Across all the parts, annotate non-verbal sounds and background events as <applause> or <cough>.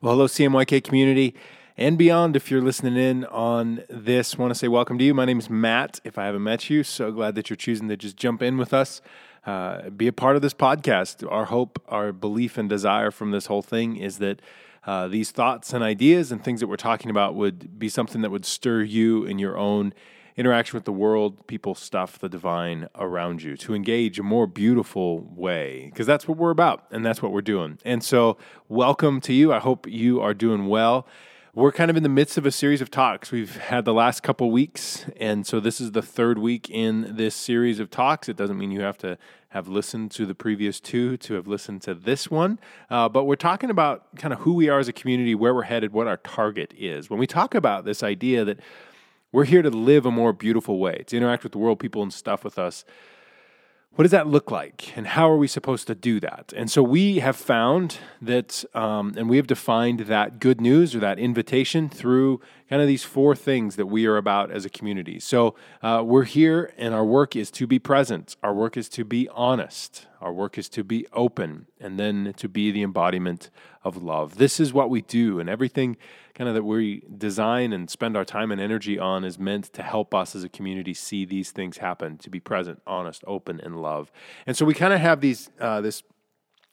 Well, hello, CMYK community and beyond. If you're listening in on this, want to say welcome to you. My name is Matt. If I haven't met you, so glad that you're choosing to just jump in with us, uh, be a part of this podcast. Our hope, our belief, and desire from this whole thing is that uh, these thoughts and ideas and things that we're talking about would be something that would stir you in your own interaction with the world, people, stuff, the divine around you to engage a more beautiful way because that's what we're about and that's what we're doing. And so, welcome to you. I hope you are doing well. We're kind of in the midst of a series of talks. We've had the last couple weeks, and so this is the third week in this series of talks. It doesn't mean you have to have listened to the previous two to have listened to this one, uh, but we're talking about kind of who we are as a community, where we're headed, what our target is. When we talk about this idea that we're here to live a more beautiful way, to interact with the world, people, and stuff with us. What does that look like, and how are we supposed to do that? And so we have found that, um, and we have defined that good news or that invitation through kind of these four things that we are about as a community. So uh, we're here, and our work is to be present. Our work is to be honest. Our work is to be open, and then to be the embodiment of love. This is what we do, and everything kind of that we design and spend our time and energy on is meant to help us as a community see these things happen, to be present, honest, open, and love. And so we kind of have these uh, this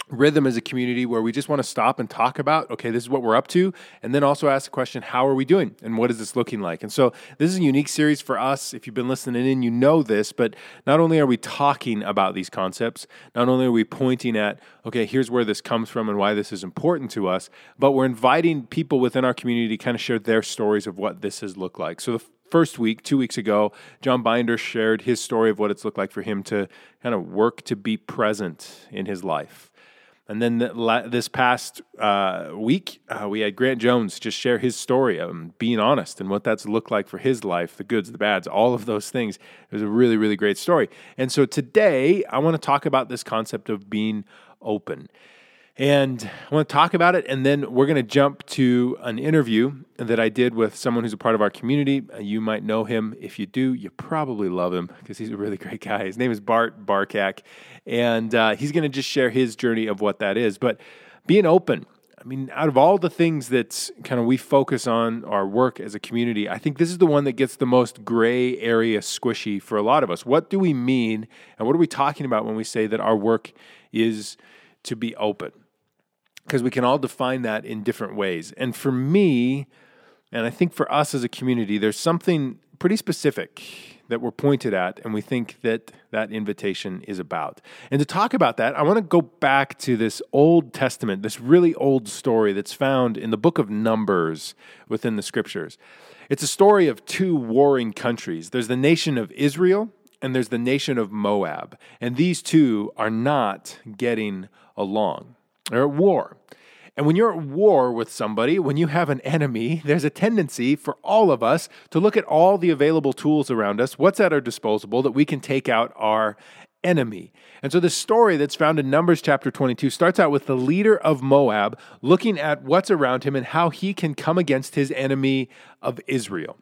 rhythm as a community where we just want to stop and talk about okay this is what we're up to and then also ask the question how are we doing and what is this looking like? And so this is a unique series for us. If you've been listening in you know this but not only are we talking about these concepts not only are we pointing at okay here's where this comes from and why this is important to us but we're inviting people within our community to kind of share their stories of what this has looked like. So the first week, two weeks ago, John Binder shared his story of what it's looked like for him to kind of work to be present in his life. And then the, this past uh, week, uh, we had Grant Jones just share his story of being honest and what that's looked like for his life, the goods, the bads, all of those things. It was a really, really great story. And so today, I want to talk about this concept of being open. And I want to talk about it, and then we're going to jump to an interview that I did with someone who's a part of our community. Uh, you might know him. If you do, you probably love him because he's a really <laughs> great guy. His name is Bart Barkak, and uh, he's going to just share his journey of what that is. But being open, I mean, out of all the things that kind of we focus on our work as a community, I think this is the one that gets the most gray area squishy for a lot of us. What do we mean, and what are we talking about when we say that our work is to be open? Because we can all define that in different ways. And for me, and I think for us as a community, there's something pretty specific that we're pointed at, and we think that that invitation is about. And to talk about that, I want to go back to this Old Testament, this really old story that's found in the book of Numbers within the scriptures. It's a story of two warring countries there's the nation of Israel, and there's the nation of Moab. And these two are not getting along. They're at war. And when you're at war with somebody, when you have an enemy, there's a tendency for all of us to look at all the available tools around us, what's at our disposal that we can take out our enemy. And so the story that's found in Numbers chapter 22 starts out with the leader of Moab looking at what's around him and how he can come against his enemy of Israel.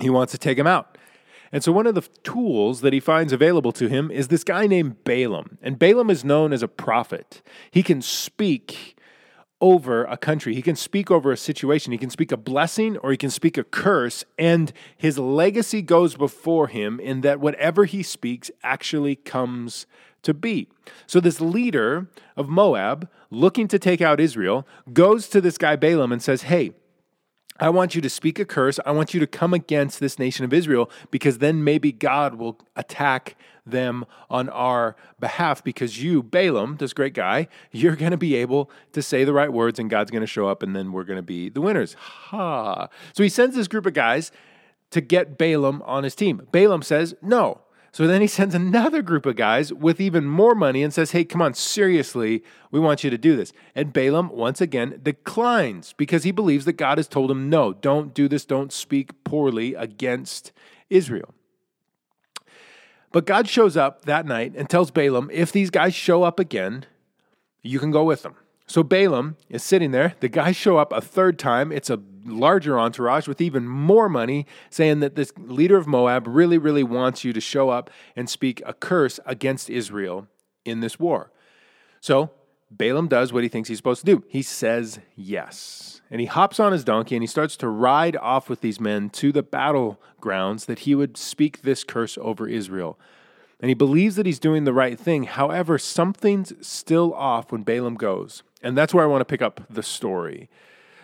He wants to take him out. And so, one of the tools that he finds available to him is this guy named Balaam. And Balaam is known as a prophet. He can speak over a country, he can speak over a situation, he can speak a blessing or he can speak a curse. And his legacy goes before him in that whatever he speaks actually comes to be. So, this leader of Moab, looking to take out Israel, goes to this guy Balaam and says, Hey, I want you to speak a curse. I want you to come against this nation of Israel because then maybe God will attack them on our behalf because you, Balaam, this great guy, you're going to be able to say the right words and God's going to show up and then we're going to be the winners. Ha. So he sends this group of guys to get Balaam on his team. Balaam says, No, so then he sends another group of guys with even more money and says, Hey, come on, seriously, we want you to do this. And Balaam, once again, declines because he believes that God has told him, No, don't do this, don't speak poorly against Israel. But God shows up that night and tells Balaam, If these guys show up again, you can go with them. So Balaam is sitting there. The guys show up a third time. It's a larger entourage with even more money, saying that this leader of Moab really, really wants you to show up and speak a curse against Israel in this war. So Balaam does what he thinks he's supposed to do. He says yes. And he hops on his donkey and he starts to ride off with these men to the battlegrounds that he would speak this curse over Israel. And he believes that he's doing the right thing. However, something's still off when Balaam goes. And that's where I want to pick up the story.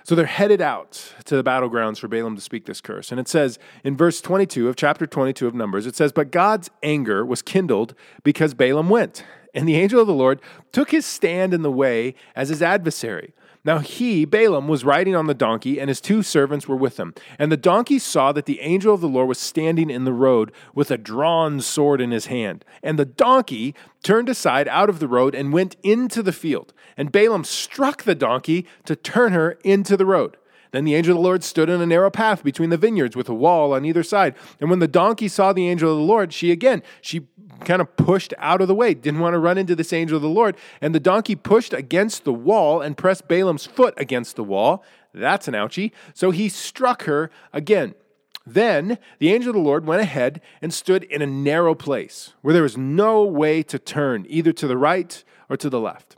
So they're headed out to the battlegrounds for Balaam to speak this curse. And it says in verse 22 of chapter 22 of Numbers, it says, But God's anger was kindled because Balaam went. And the angel of the Lord took his stand in the way as his adversary. Now he, Balaam, was riding on the donkey, and his two servants were with him. And the donkey saw that the angel of the Lord was standing in the road with a drawn sword in his hand. And the donkey turned aside out of the road and went into the field. And Balaam struck the donkey to turn her into the road. Then the angel of the Lord stood in a narrow path between the vineyards with a wall on either side. And when the donkey saw the angel of the Lord, she again, she kind of pushed out of the way, didn't want to run into this angel of the Lord. And the donkey pushed against the wall and pressed Balaam's foot against the wall. That's an ouchie. So he struck her again. Then the angel of the Lord went ahead and stood in a narrow place where there was no way to turn, either to the right or to the left.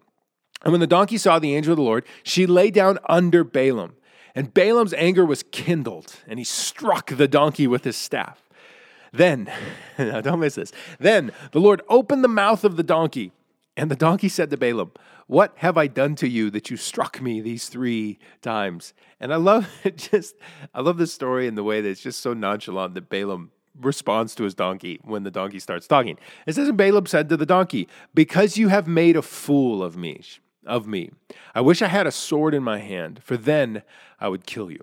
And when the donkey saw the angel of the Lord, she lay down under Balaam. And Balaam's anger was kindled, and he struck the donkey with his staff. Then, <laughs> now don't miss this. Then the Lord opened the mouth of the donkey, and the donkey said to Balaam, What have I done to you that you struck me these three times? And I love <laughs> it just I love this story in the way that it's just so nonchalant that Balaam responds to his donkey when the donkey starts talking. It says, And Balaam said to the donkey, Because you have made a fool of me, of me. I wish I had a sword in my hand, for then I would kill you.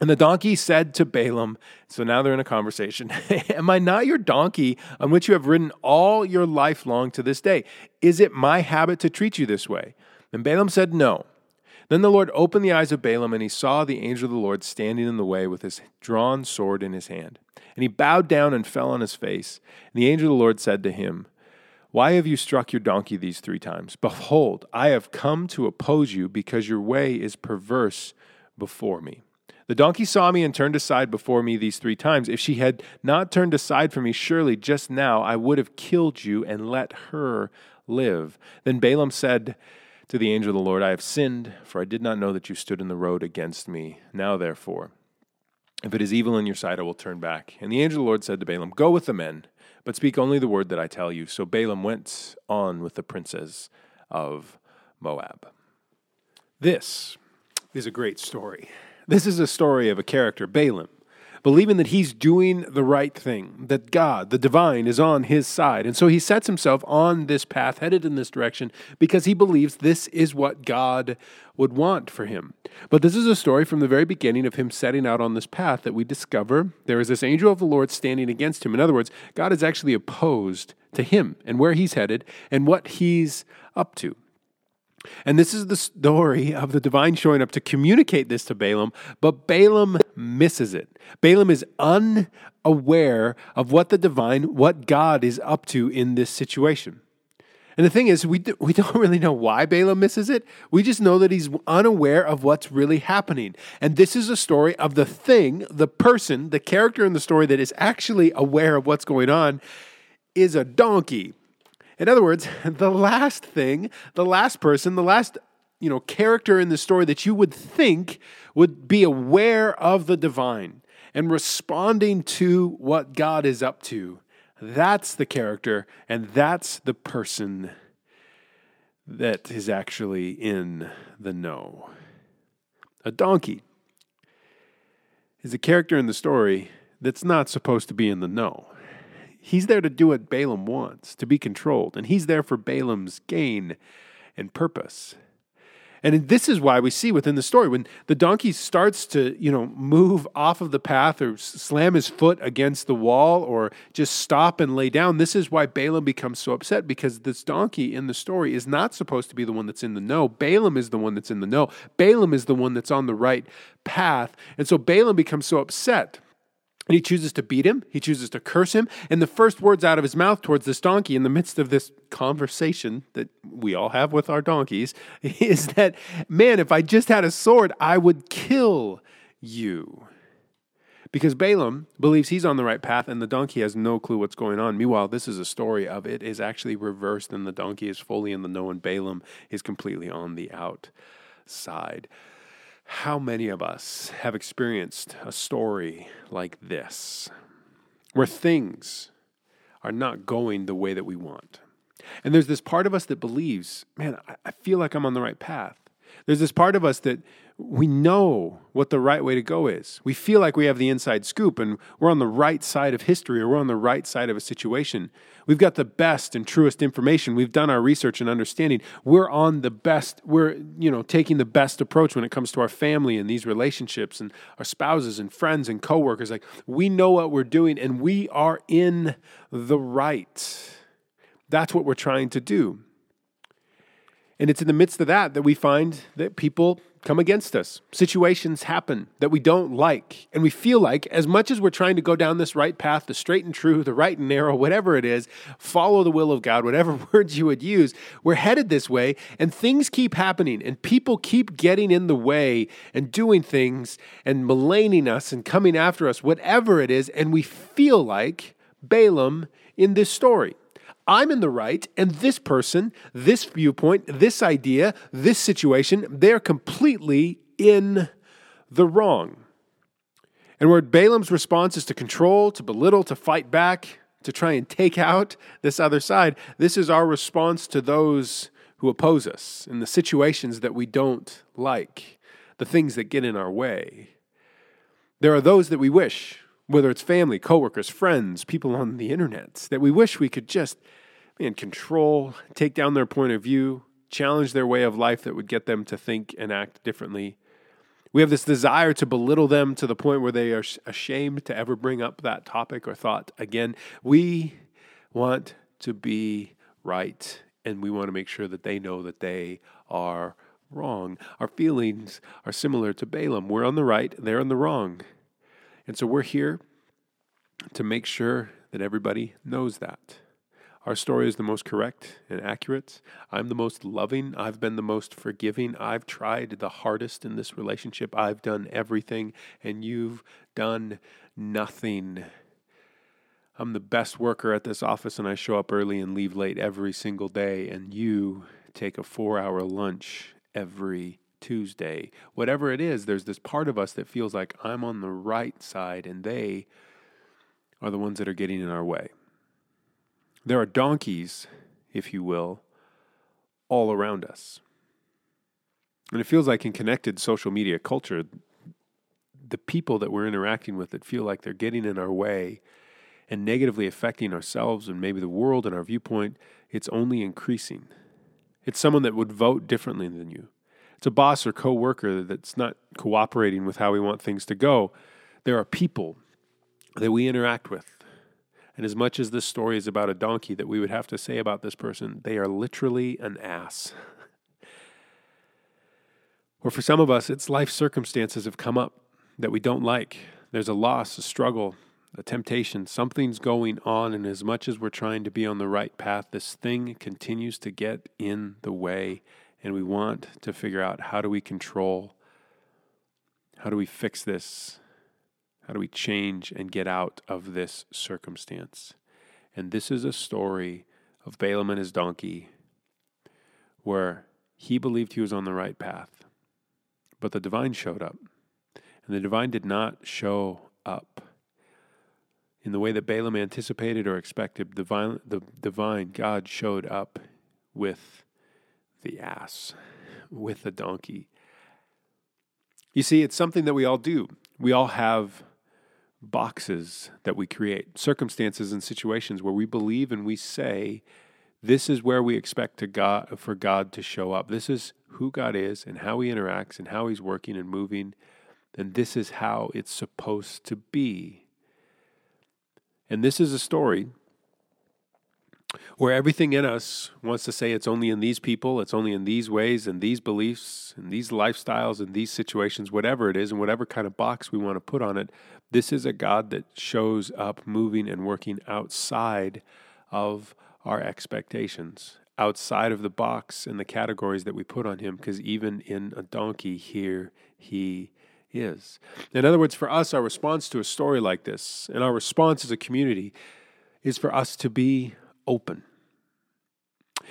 And the donkey said to Balaam, so now they're in a conversation, <laughs> Am I not your donkey on which you have ridden all your life long to this day? Is it my habit to treat you this way? And Balaam said, No. Then the Lord opened the eyes of Balaam, and he saw the angel of the Lord standing in the way with his drawn sword in his hand. And he bowed down and fell on his face. And the angel of the Lord said to him, why have you struck your donkey these three times? Behold, I have come to oppose you because your way is perverse before me. The donkey saw me and turned aside before me these three times. If she had not turned aside from me, surely just now I would have killed you and let her live. Then Balaam said to the angel of the Lord, I have sinned, for I did not know that you stood in the road against me. Now, therefore, if it is evil in your sight, I will turn back. And the angel of the Lord said to Balaam, Go with the men but speak only the word that I tell you. So Balaam went on with the princes of Moab. This is a great story. This is a story of a character, Balaam, believing that he's doing the right thing, that God, the divine, is on his side. And so he sets himself on this path, headed in this direction, because he believes this is what God would want for him. But this is a story from the very beginning of him setting out on this path that we discover there is this angel of the Lord standing against him. In other words, God is actually opposed to him and where he's headed and what he's up to. And this is the story of the divine showing up to communicate this to Balaam, but Balaam misses it. Balaam is unaware of what the divine, what God is up to in this situation. And the thing is, we, do, we don't <laughs> really know why Balaam misses it. We just know that he's unaware of what's really happening. And this is a story of the thing, the person, the character in the story that is actually aware of what's going on is a donkey. In other words, <laughs> the last thing, the last person, the last you know character in the story that you would think would be aware of the divine and responding to what God is up to. That's the character and that's the person that is actually in the know. A donkey is a character in the story that's not supposed to be in the know. He's there to do what Balaam wants, to be controlled, and he's there for Balaam's gain and purpose. And this is why we see within the story when the donkey starts to, you know, move off of the path or slam his foot against the wall or just stop and lay down. This is why Balaam becomes so upset because this donkey in the story is not supposed to be the one that's in the know. Balaam is the one that's in the know. Balaam is the one that's on the right path. And so Balaam becomes so upset and he chooses to beat him, he chooses to curse him. And the first words out of his mouth towards this donkey in the midst of this conversation that we all have with our donkeys <laughs> is that, man, if I just had a sword, I would kill you. Because Balaam believes he's on the right path and the donkey has no clue what's going on. Meanwhile, this is a story of it is actually reversed and the donkey is fully in the know and Balaam is completely on the outside. How many of us have experienced a story like this where things are not going the way that we want? And there's this part of us that believes, man, I feel like I'm on the right path. There's this part of us that we know what the right way to go is. We feel like we have the inside scoop and we're on the right side of history or we're on the right side of a situation. We've got the best and truest information. We've done our research and understanding. We're on the best, we're, you know, taking the best approach when it comes to our family and these relationships and our spouses and friends and coworkers. Like we know what we're doing and we are in the right. That's what we're trying to do. And it's in the midst of that that we find that people come against us. Situations happen that we don't like. And we feel like, as much as we're trying to go down this right path, the straight and true, the right and narrow, whatever it is, follow the will of God, whatever <laughs> words you would use, we're headed this way. And things keep happening. And people keep getting in the way and doing things and maligning us and coming after us, whatever it is. And we feel like Balaam in this story. I'm in the right, and this person, this viewpoint, this idea, this situation, they're completely in the wrong. And where Balaam's response is to control, to belittle, to fight back, to try and take out this other side, this is our response to those who oppose us in the situations that we don't like, the things that get in our way. There are those that we wish whether it's family, coworkers, friends, people on the internet, that we wish we could just man, control, take down their point of view, challenge their way of life that would get them to think and act differently. We have this desire to belittle them to the point where they are ashamed to ever bring up that topic or thought again. We want to be right, and we want to make sure that they know that they are wrong. Our feelings are similar to Balaam. We're on the right, they're on the wrong. And so we're here to make sure that everybody knows that. Our story is the most correct and accurate. I'm the most loving. I've been the most forgiving. I've tried the hardest in this relationship. I've done everything, and you've done nothing. I'm the best worker at this office, and I show up early and leave late every single day, and you take a four hour lunch every Tuesday. Whatever it is, there's this part of us that feels like I'm on the right side and they are the ones that are getting in our way. There are donkeys, if you will, all around us. And it feels like in connected social media culture, the people that we're interacting with that feel like they're getting in our way and negatively affecting ourselves and maybe the world and our viewpoint, it's only increasing. It's someone that would vote differently than you it's a boss or coworker that's not cooperating with how we want things to go. There are people that we interact with. And as much as this story is about a donkey, that we would have to say about this person, they are literally an ass. or for some of us, it's life circumstances have come up that we don't like. There's a loss, a struggle, a temptation. Something's going on. And as much as we're trying to be on the right path, this thing continues to get in the way and we want to figure out how do we control, how do we fix this, how do we change and get out of this circumstance. And this is a story of Balaam and his donkey where he believed he was on the right path, but the divine showed up. And the divine did not show up in the way that Balaam anticipated or expected. The divine, the divine God showed up with the ass with the donkey. You see, it's something that we all do. We all have boxes that we create, circumstances and situations where we believe and we say, this is where we expect to God, for God to show up. This is who God is and how He interacts and how He's working and moving. And this is how it's supposed to be. And this is a story where everything in us wants to say it's only in these people, it's only in these ways and these beliefs and these lifestyles and these situations, whatever it is, and whatever kind of box we want to put on it. This is a God that shows up moving and working outside of our expectations, outside of the box and the categories that we put on him, because even in a donkey, here he is. In other words, for us, our response to a story like this, and our response as a community, is for us to be open.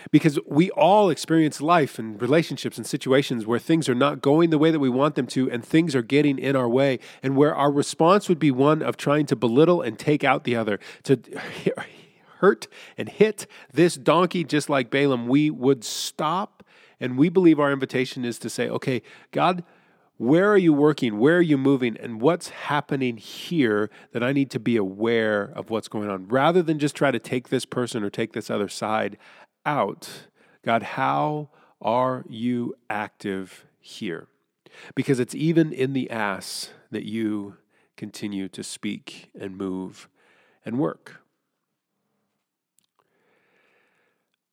Because we all experience life and relationships and situations where things are not going the way that we want them to, and things are getting in our way, and where our response would be one of trying to belittle and take out the other, to <laughs> hurt and hit this donkey just like Balaam, we would stop. And we believe our invitation is to say, okay, God, where are you working? Where are you moving? And what's happening here that I need to be aware of what's going on? Rather than just try to take this person or take this other side out, God, how are you active here? Because it's even in the ass that you continue to speak and move and work.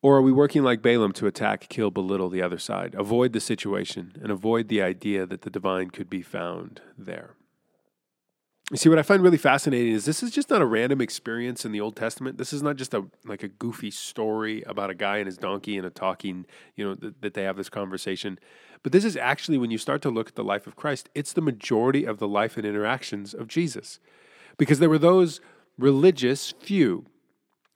Or are we working like Balaam to attack, kill, belittle the other side, avoid the situation, and avoid the idea that the divine could be found there? You see, what I find really fascinating is this is just not a random experience in the Old Testament. This is not just a like a goofy story about a guy and his donkey and a talking, you know, th- that they have this conversation. But this is actually when you start to look at the life of Christ, it's the majority of the life and interactions of Jesus. Because there were those religious few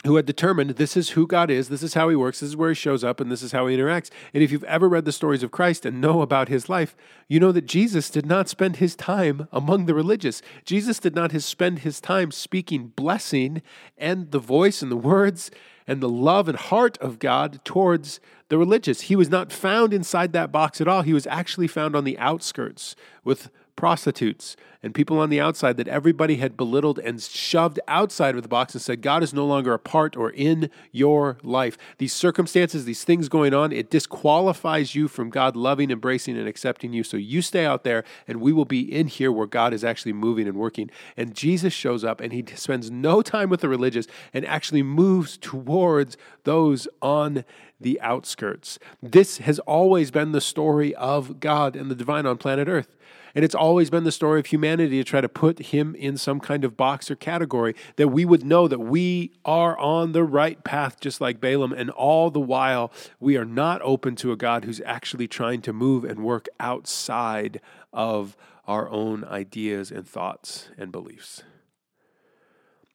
who had determined this is who God is, this is how he works, this is where he shows up, and this is how he interacts. And if you've ever read the stories of Christ and know about his life, you know that Jesus did not spend his time among the religious. Jesus did not his, spend his time speaking blessing and the voice and the words and the love and heart of God towards the religious. He was not found inside that box at all. He was actually found on the outskirts with prostitutes and people on the outside that everybody had belittled and shoved outside of the box and said, God is no longer a part or in your life. These circumstances, these things going on, it disqualifies you from God loving, embracing, and accepting you. So you stay out there, and we will be in here where God is actually moving and working. And Jesus shows up and he spends no time with the religious and actually moves towards those on the outskirts. This has always been the story of God and the divine on planet Earth. And it's always been the story of humanity to try to put him in some kind of box or category that we would know that we are on the right path, just like Balaam. And all the while, we are not open to a God who's actually trying to move and work outside of our own ideas and thoughts and beliefs.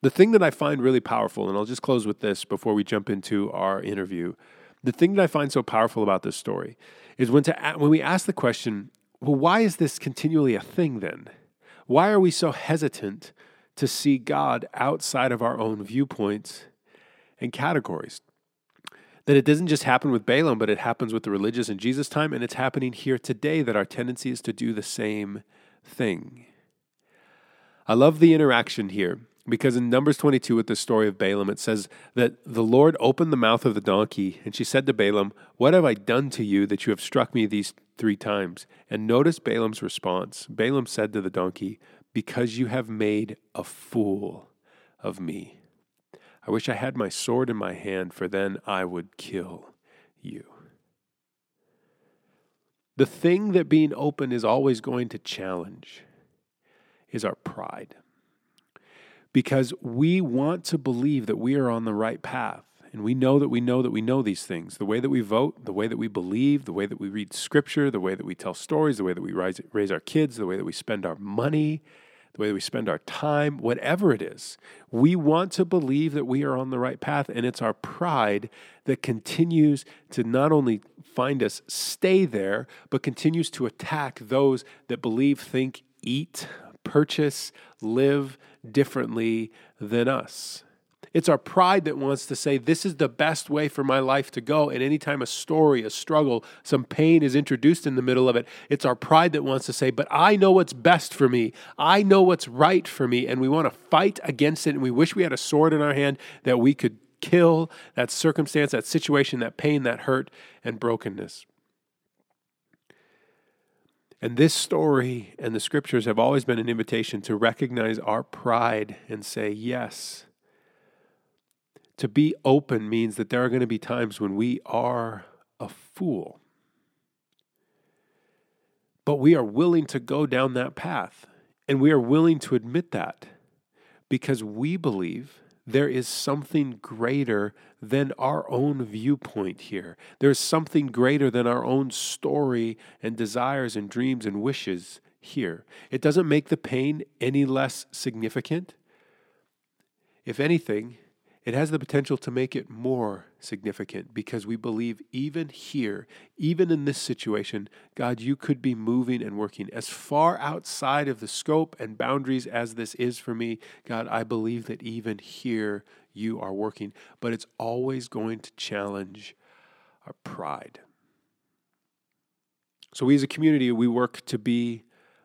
The thing that I find really powerful, and I'll just close with this before we jump into our interview. The thing that I find so powerful about this story is when, to, when we ask the question, well, why is this continually a thing then? Why are we so hesitant to see God outside of our own viewpoints and categories? That it doesn't just happen with Balaam, but it happens with the religious in Jesus' time, and it's happening here today that our tendency is to do the same thing. I love the interaction here because in Numbers 22, with the story of Balaam, it says that the Lord opened the mouth of the donkey, and she said to Balaam, What have I done to you that you have struck me these three times? And notice Balaam's response. Balaam said to the donkey, Because you have made a fool of me. I wish I had my sword in my hand, for then I would kill you. The thing that being open is always going to challenge is our pride because we want to believe that we are on the right path. And we know that we know that we know these things. The way that we vote, the way that we believe, the way that we read scripture, the way that we tell stories, the way that we raise, raise our kids, the way that we spend our money, the way that we spend our time, whatever it is. We want to believe that we are on the right path. And it's our pride that continues to not only find us stay there, but continues to attack those that believe, think, eat, purchase, live differently than us. It's our pride that wants to say, This is the best way for my life to go. And anytime a story, a struggle, some pain is introduced in the middle of it, it's our pride that wants to say, But I know what's best for me. I know what's right for me. And we want to fight against it. And we wish we had a sword in our hand that we could kill that circumstance, that situation, that pain, that hurt, and brokenness. And this story and the scriptures have always been an invitation to recognize our pride and say, yes. To be open means that there are going to be times when we are a fool. But we are willing to go down that path. And we are willing to admit that because we believe there is something greater than our own viewpoint here. There's something greater than our own story and desires and dreams and wishes here. It doesn't make the pain any less significant. If anything, it has the potential to make it more significant because we believe even here, even in this situation, God, you could be moving and working as far outside of the scope and boundaries as this is for me. God, I believe that even here you are working, but it's always going to challenge our pride. So, we as a community, we work to be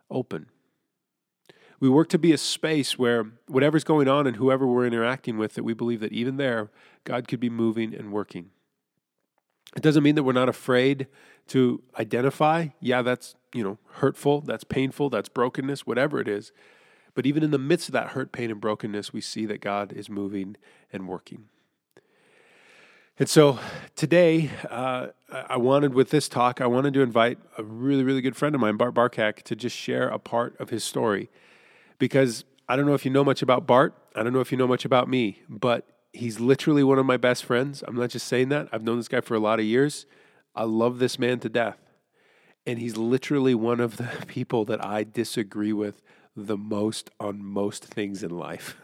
open. We work to be a space where whatever's going on and whoever we're interacting with, that we believe that even there, God could be moving and working. It doesn't mean that we're not afraid to identify, yeah, that's, you know, hurtful, that's painful, that's brokenness, whatever it is. But even in the midst of that hurt, pain, and brokenness, we see that God is moving and working. And so today, uh, I wanted with this talk, I wanted to invite a really, really good friend of mine, Bart Barkak, to just share a part of his story. Because I don't know if you know much about Bart, I don't know if you know much about me, but he's literally one of my best friends. I'm not just saying that, I've known this guy for a lot of years. I love this man to death. And he's literally one of the <laughs> people that I disagree with the most on most things in life.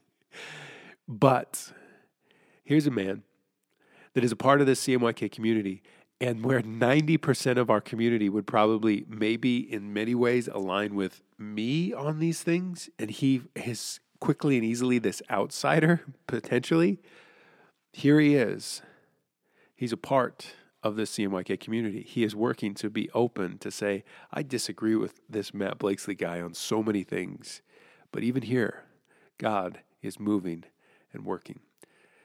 <laughs> but Here's a man that is a part of the CMYK community and where 90% of our community would probably maybe in many ways align with me on these things and he is quickly and easily this outsider <laughs> potentially here he is. He's a part of the CMYK community. He is working to be open to say I disagree with this Matt Blakesley guy on so many things but even here God is moving and working.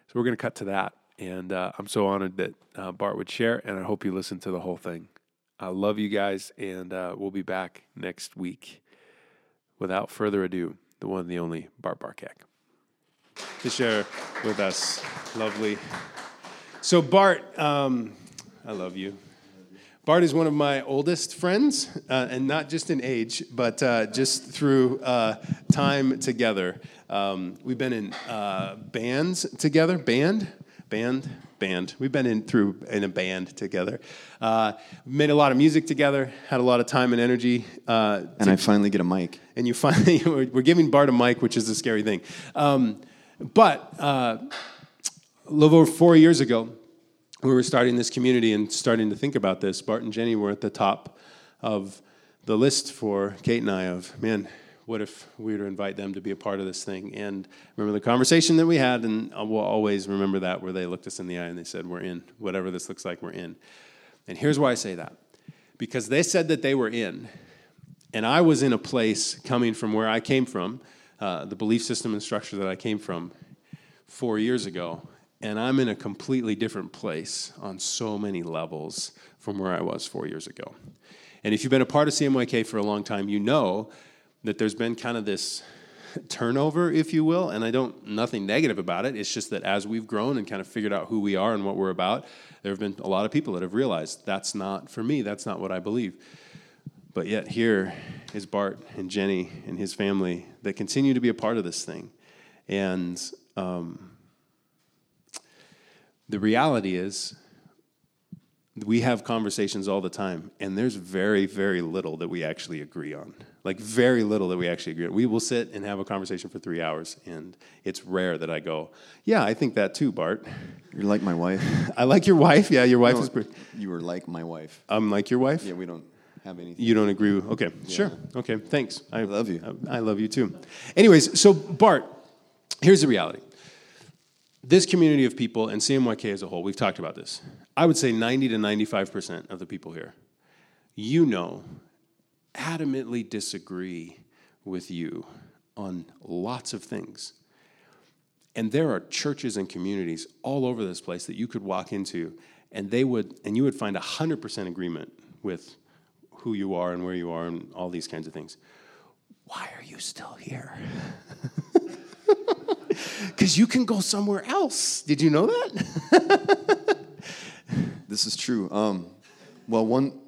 So we're going to cut to that. And uh, I'm so honored that uh, Bart would share, and I hope you listen to the whole thing. I love you guys, and uh, we'll be back next week. Without further ado, the one, the only Bart Barkak. To share with us. Lovely. So, Bart, um, I love you. Bart is one of my oldest friends, uh, and not just in age, but uh, just through uh, time together. Um, we've been in uh, bands together, band, band, band. We've been in through in a band together. Uh, made a lot of music together. Had a lot of time and energy. Uh, and to, I finally get a mic. And you finally <laughs> we're giving Bart a mic, which is a scary thing. Um, but uh, a little over four years ago, we were starting this community and starting to think about this. Bart and Jenny were at the top of the list for Kate and I of man what if we were to invite them to be a part of this thing? And remember the conversation that we had, and we'll always remember that where they looked us in the eye and they said, We're in. Whatever this looks like, we're in. And here's why I say that because they said that they were in, and I was in a place coming from where I came from, uh, the belief system and structure that I came from four years ago, and I'm in a completely different place on so many levels from where I was four years ago. And if you've been a part of CMYK for a long time, you know that there's been kind of this turnover, if you will, and I don't nothing negative about it. It's just that as we've grown and kind of figured out who we are and what we're about, there have been a lot of people that have realized that's not for me. That's not what I believe. But yet here is Bart and Jenny and his family that continue to be a part of this thing, and um, the reality is we have conversations all the time, and there's very, very little that we actually agree on. Like, very little that we actually agree on. We will sit and have a conversation for three hours, and it's rare that I go, Yeah, I think that too, Bart. You're like my wife. <laughs> I like your wife. Yeah, your wife no, is pretty. You were like my wife. I'm like your wife? Yeah, we don't have anything. You don't agree with. Okay, yeah. sure. Okay, thanks. I, I love you. I, I love you too. Anyways, so, Bart, here's the reality this community of people and CMYK as a whole, we've talked about this. I would say 90 to 95% of the people here, you know, adamantly disagree with you on lots of things. And there are churches and communities all over this place that you could walk into and they would and you would find 100% agreement with who you are and where you are and all these kinds of things. Why are you still here? <laughs> Because you can go somewhere else. Did you know that? <laughs> this is true. Um, well, one,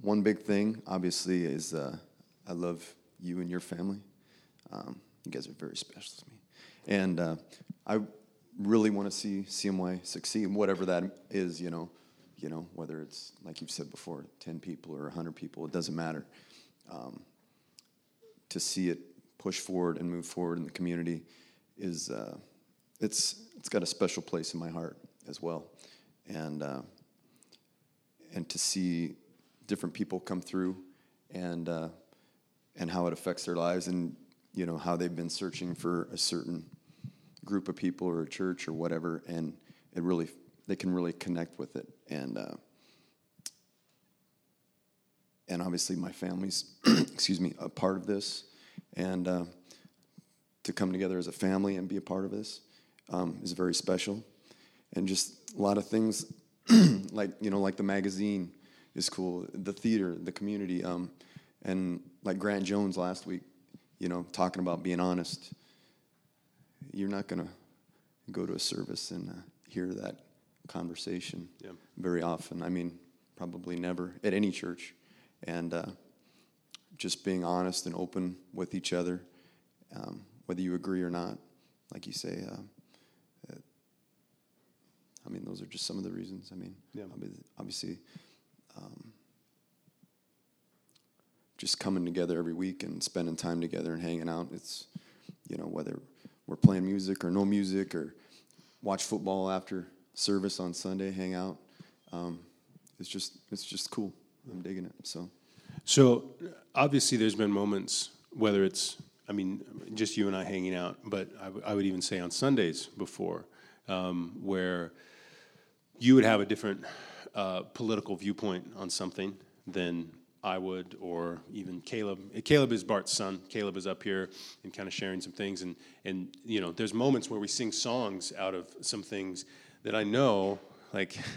one big thing, obviously, is uh, I love you and your family. Um, you guys are very special to me. And uh, I really want to see CMY succeed, whatever that is, you know, you know, whether it's, like you've said before, 10 people or 100 people, it doesn't matter. um, to see it push forward and move forward in the community is uh, it's it's got a special place in my heart as well, and uh, and to see different people come through and uh, and how it affects their lives and you know how they've been searching for a certain group of people or a church or whatever. And it really they can really connect with it. And uh, and obviously my family's <clears throat> excuse me a part of this. And uh, to come together as a family and be a part of this um, is very special. And just a lot of things <clears throat> like you know like the magazine is cool the theater the community um, and like grant jones last week you know talking about being honest you're not going to go to a service and uh, hear that conversation Yeah. very often. I mean probably never at any church. And uh, just being honest and open with each other, um, whether you agree or not. Like you say, uh, uh, I mean, those are just some of the reasons. I mean, Yeah. obvi- obviously, um, just coming together every week and spending time together and hanging out. It's, you know, whether we're playing music or no music or watch football after service on Sunday, hang out. Um, it's just, it's just cool. I'm digging it. So. So obviously, there's been moments, whether it's, I mean, just you and I hanging out, but I, w- I would even say on Sundays before, um, where you would have a different uh, political viewpoint on something than I would, or even Caleb. Caleb is Bart's son. Caleb is up here and kind of sharing some things, and and you know, there's moments where we sing songs out of some things that I know, like. <laughs>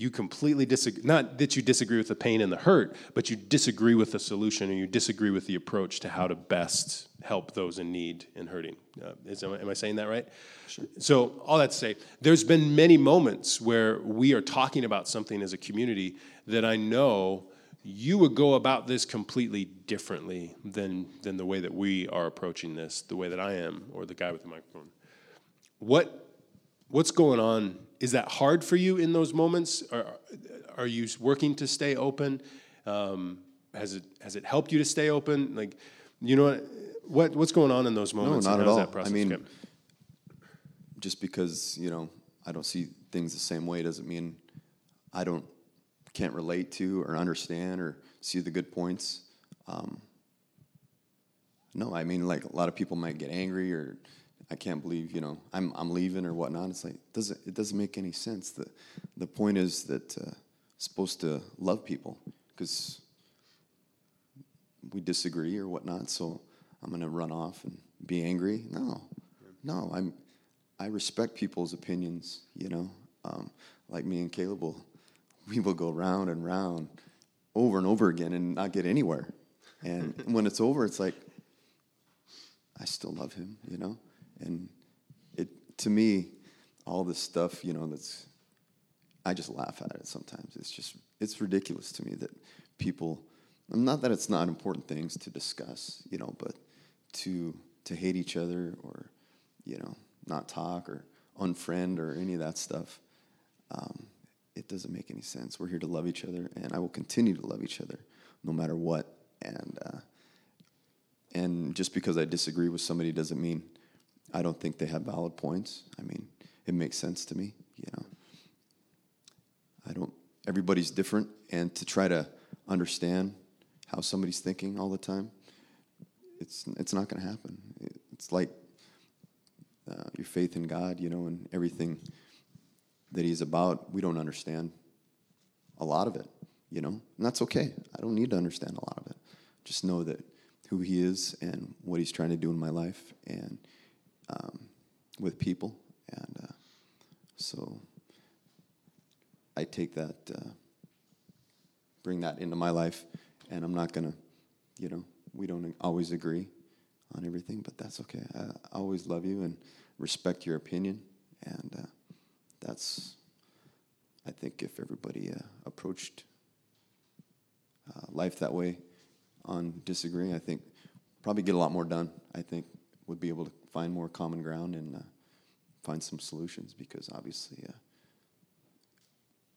you completely disagree not that you disagree with the pain and the hurt but you disagree with the solution and you disagree with the approach to how to best help those in need and hurting. Uh, is, am, I, saying that right? Sure. so all that to say there's been many moments where we are talking about something as a community that i know you would go about this completely differently than than the way that we are approaching this the way that i am or the guy with the microphone. What what's going on is that hard for you in those moments are, are you working to stay open um, has it has it helped you to stay open like you know what, what what's going on in those moments No, not at all. I mean, going? just because you know I don't see things the same way doesn't mean I don't can't relate to or understand or see the good points. Um, no, I mean like a lot of people might get angry or I can't believe you know I'm I'm leaving or whatnot. It's like it doesn't it doesn't make any sense. The the point is that uh, supposed to love people because we disagree or whatnot. So I'm going to run off and be angry. No, no. I'm I respect people's opinions. You know, um, like me and Caleb will <laughs> we will go round and round over and over again and not get anywhere. And when it's over, it's like I still love him. You know, and it to me all this stuff. You know, that's I just laugh at it sometimes. It's just it's ridiculous to me that people not that it's not important things to discuss, you know, but to to hate each other or you know not talk or unfriend or any of that stuff. Um, it doesn't make any sense. We're here to love each other, and I will continue to love each other no matter what. And uh, and just because I disagree with somebody doesn't mean I don't think they have valid points. I mean, it makes sense to me, you know. I don't. Everybody's different, and to try to understand how somebody's thinking all the time, it's it's not going to happen. It's like uh, your faith in God, you know, and everything that He's about. We don't understand a lot of it, you know, and that's okay. I don't need to understand a lot of it. Just know that who He is and what He's trying to do in my life and um, with people, and uh, so I take that, uh, bring that into my life, and I'm not gonna, you know, we don't always agree on everything, but that's okay. I, always love you and respect your opinion, and uh, that's, I think, if everybody uh, approached uh, life that way on disagreeing, I think probably get a lot more done. I think would be able to find more common ground and uh, find some solutions because obviously uh,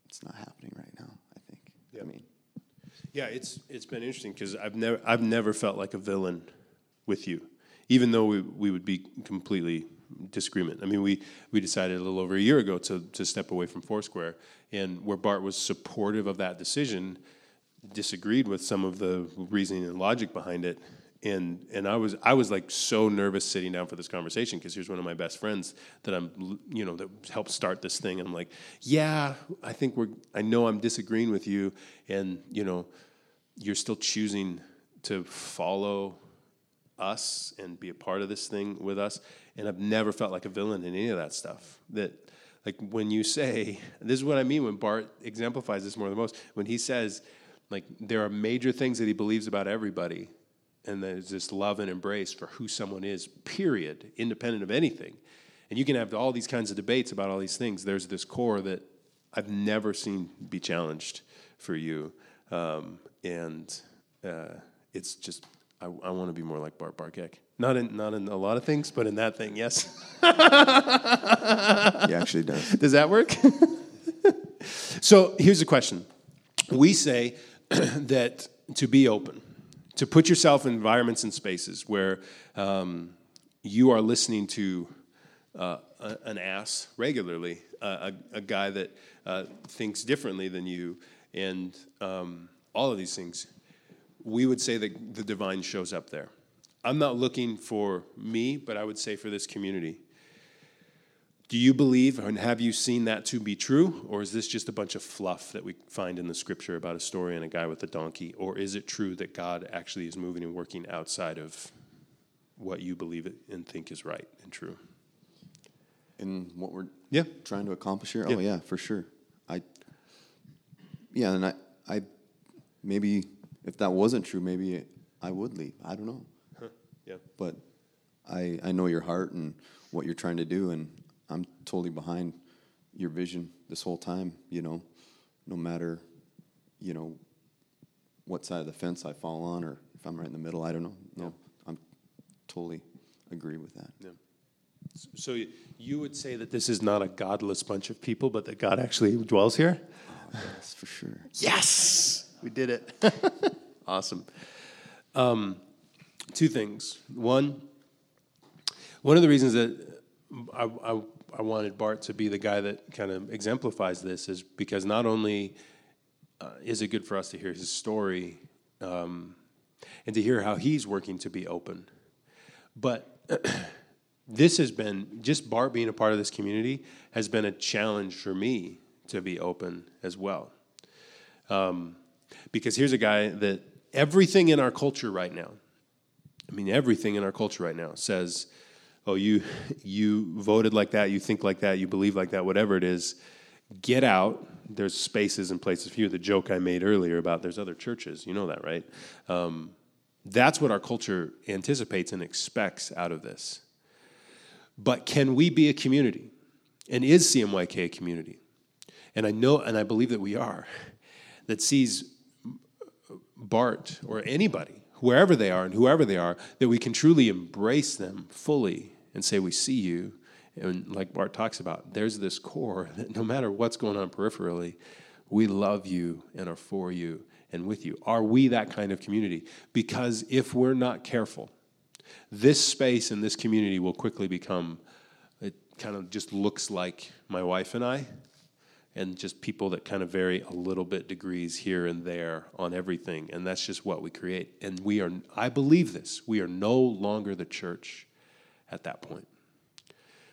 it's not happening right now. I think. Yeah. I mean, Yeah, it's it's been interesting because I've never I've never felt like a villain with you, even though we we would be completely disagreement. I mean, we we decided a little over a year ago to to step away from Foursquare, and where Bart was supportive of that decision, disagreed with some of the reasoning and logic behind it. And, and I was I was like so nervous sitting down for this conversation because here's one of my best friends that I'm you know that helped start this thing and I'm like yeah I think we're I know I'm disagreeing with you and you know you're still choosing to follow us and be a part of this thing with us and I've never felt like a villain in any of that stuff. That like when you say this is what I mean when Bart exemplifies this more than most when he says like there are major things that he believes about everybody and there's this love and embrace for who someone is, period, independent of anything. And you can have all these kinds of debates about all these things. There's this core that I've never seen be challenged for you. Um, and uh, it's just, I, I want to be more like Bart Barkek. Not in, not in a lot of things, but in that thing, yes. <laughs> he actually does. Does that work? <laughs> so here's a question. We say <clears throat> that to be open, to put yourself in environments and spaces where um, you are listening to uh, a, an ass regularly, uh, a, a, guy that uh, thinks differently than you, and um, all of these things, we would say that the divine shows up there. I'm not looking for me, but I would say for this community. Do you believe and have you seen that to be true? Or is this just a bunch of fluff that we find in the scripture about a story and a guy with a donkey? Or is it true that God actually is moving and working outside of what you believe and think is right and true? In what we're yeah. trying to accomplish here? Yeah. Oh, yeah, for sure. I, yeah, and I, I, maybe if that wasn't true, maybe I would leave. I don't know. Huh. Yeah. But I, I know your heart and what you're trying to do, and I'm totally behind your vision this whole time, you know, no matter, you know, what side of the fence I fall on or if I'm right in the middle, I don't know. No, yeah. I'm totally agree with that. Yeah. So you would say that this is not a godless bunch of people, but that God actually dwells here? Oh, yes, for sure. Yes, we did it. <laughs> awesome. Um, two things. One, one of the reasons that I, I, I wanted Bart to be the guy that kind of exemplifies this is because not only uh, is it good for us to hear his story um, and to hear how he's working to be open, but <clears throat> this has been just Bart being a part of this community has been a challenge for me to be open as well. Um, because here's a guy that everything in our culture right now, I mean, everything in our culture right now says oh, you you voted like that, you think like that, you believe like that, whatever it is, get out. There's spaces and places for you. The joke I made earlier about there's other churches, you know that, right? Um, that's what our culture anticipates and expects out of this. But can we be a community? And is CMYK a community? And I know and I believe that we are, that sees Bart or anybody, wherever they are and whoever they are, that we can truly embrace them fully and say, We see you. And like Bart talks about, there's this core that no matter what's going on peripherally, we love you and are for you and with you. Are we that kind of community? Because if we're not careful, this space and this community will quickly become, it kind of just looks like my wife and I, and just people that kind of vary a little bit degrees here and there on everything. And that's just what we create. And we are, I believe this, we are no longer the church at that point.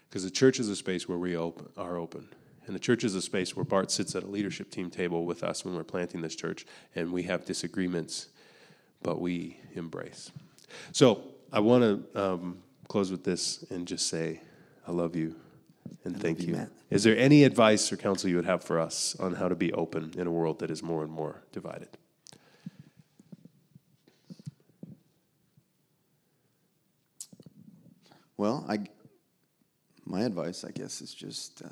Because the church is a space where we open, are open. And the church is a space where Bart sits at a leadership team table with us when we're planting this church, and we have disagreements, but we embrace. So I want to um, close with this and just say, I love you and I thank you. you. Is there any advice or counsel you would have for us on how to be open in a world that is more and more divided? Well, I, my advice, I guess, is just uh,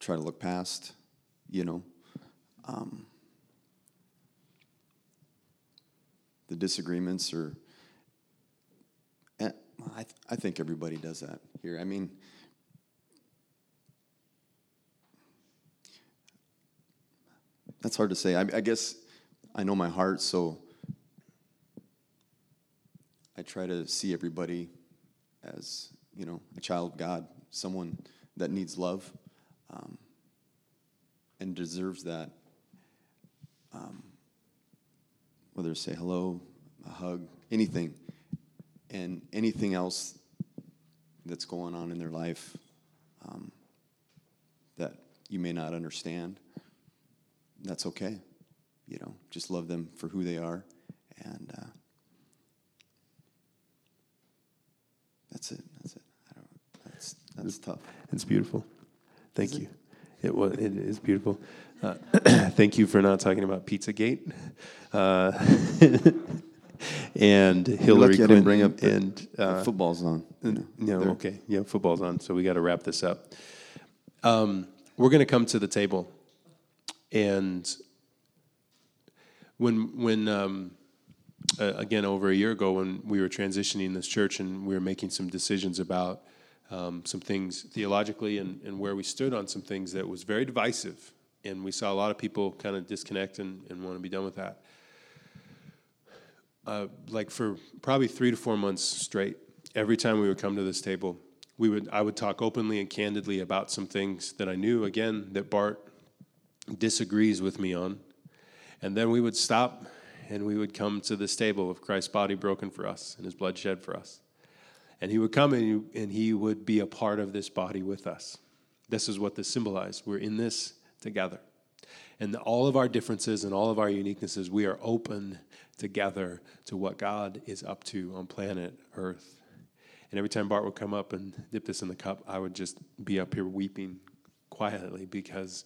try to look past, you know, um, the disagreements or. Eh, I, th- I think everybody does that here. I mean, that's hard to say. I, I guess I know my heart, so I try to see everybody as you know a child of God, someone that needs love um, and deserves that. Um, whether say hello, a hug, anything, and anything else that's going on in their life um, that you may not understand, that's okay. You know, just love them for who they are, and uh, that's it. That's it. I don't. That's that's tough. It's beautiful. Thank you. It was. It is beautiful. Uh, <clears throat> thank you for not talking about Pizzagate. Uh, <laughs> and Hillary Clinton. bring up the- and uh, Football's on. you know. no, okay, yeah, football's on, so we got to wrap this up. Um, we're going to come to the table, and when when um, uh, again over a year ago when we were transitioning this church and we were making some decisions about um, some things theologically and, and where we stood on some things that was very divisive, and we saw a lot of people kind of disconnect and, and want to be done with that. Uh, like for probably three to four months straight, every time we would come to this table, we would I would talk openly and candidly about some things that I knew again that Bart disagrees with me on, and then we would stop and we would come to this table of Christ's body broken for us and His blood shed for us, and He would come and he, and He would be a part of this body with us. This is what this symbolized. We're in this together. And all of our differences and all of our uniquenesses, we are open together to what God is up to on planet Earth. And every time Bart would come up and dip this in the cup, I would just be up here weeping quietly because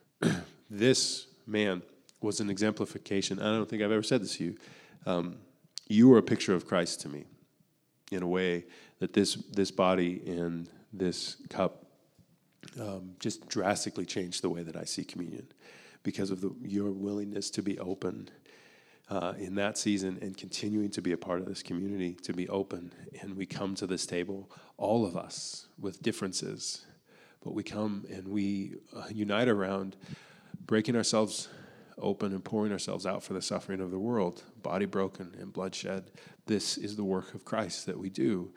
<clears throat> this man was an exemplification. I don't think I've ever said this to you. Um, you were a picture of Christ to me in a way that this, this body and this cup um, just drastically changed the way that I see communion because of the, your willingness to be open uh, in that season and continuing to be a part of this community, to be open. And we come to this table, all of us with differences, but we come and we uh, unite around breaking ourselves open and pouring ourselves out for the suffering of the world, body broken and bloodshed. This is the work of Christ that we do.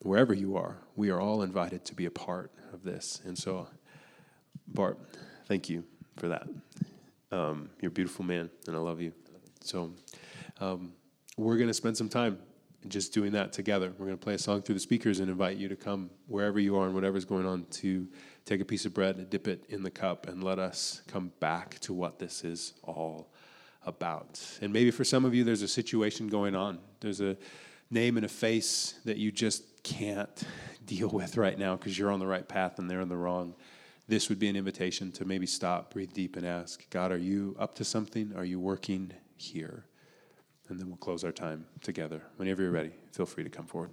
Wherever you are, we are all invited to be a part of this. And so, Bart, thank you for that. Um, you're a beautiful man, and I love you. So, um, we're going to spend some time just doing that together. We're going to play a song through the speakers and invite you to come wherever you are and whatever's going on to take a piece of bread dip it in the cup and let us come back to what this is all about. And maybe for some of you, there's a situation going on. There's a name and a face that you just can't <laughs> deal with right now because you're on the right path and they're on the wrong. This would be an invitation to maybe stop, breathe deep, and ask God, are you up to something? Are you working here? And then we'll close our time together. Whenever you're ready, feel free to come forward.